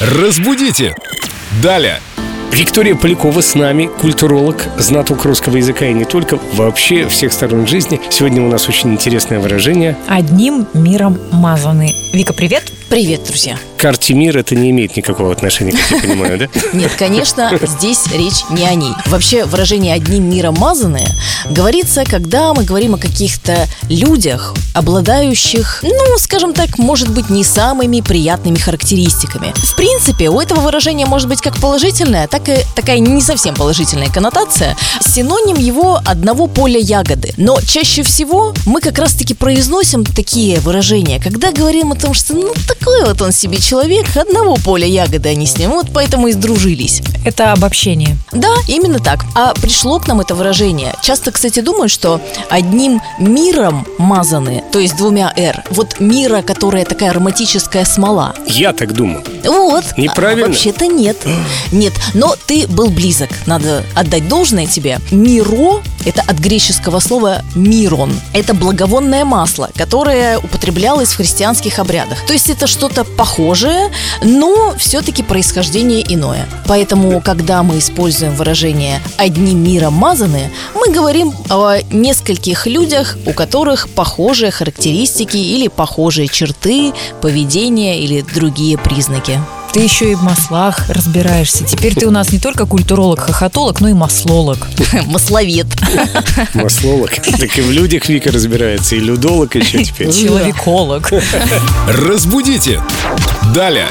Разбудите! Далее! Виктория Полякова с нами, культуролог, знаток русского языка и не только, вообще всех сторон жизни. Сегодня у нас очень интересное выражение. Одним миром мазаны. Вика, привет. Привет, друзья. Карте мира это не имеет никакого отношения, как я понимаю, да? Нет, конечно, здесь речь не о ней. Вообще, выражение «одним миром мазанные» говорится, когда мы говорим о каких-то людях, обладающих, ну, скажем так, может быть, не самыми приятными характеристиками. В принципе, у этого выражения может быть как положительная, так и такая не совсем положительная коннотация. Синоним его одного поля ягоды. Но чаще всего мы как раз-таки произносим такие выражения, когда говорим о том, что ну такой вот он себе человек, одного поля ягоды они с ним, вот поэтому и сдружились. Это обобщение. Да, именно так. А пришло к нам это выражение. Часто, кстати, думают, что одним миром мазаны, то есть двумя «р». Вот мира, которая такая ароматическая смола. Я так думаю. Вот. Неправильно? А вообще-то нет. Нет, но ты был близок. Надо отдать должное тебе. Миро – это от греческого слова «мирон». Это благовонное масло, которое употреблялось в христианских обрядах. То есть это что-то похожее, но все-таки происхождение иное. Поэтому, когда мы используем выражение «одним миром мазаны», мы говорим о нескольких людях, у которых похожие характеристики или похожие черты, поведение или другие признаки. Ты еще и в маслах разбираешься. Теперь ты у нас не только культуролог-хохотолог, но и маслолог. Масловед. Маслолог. Так и в людях Вика разбирается, и людолог еще теперь. Человеколог. Разбудите! Далее!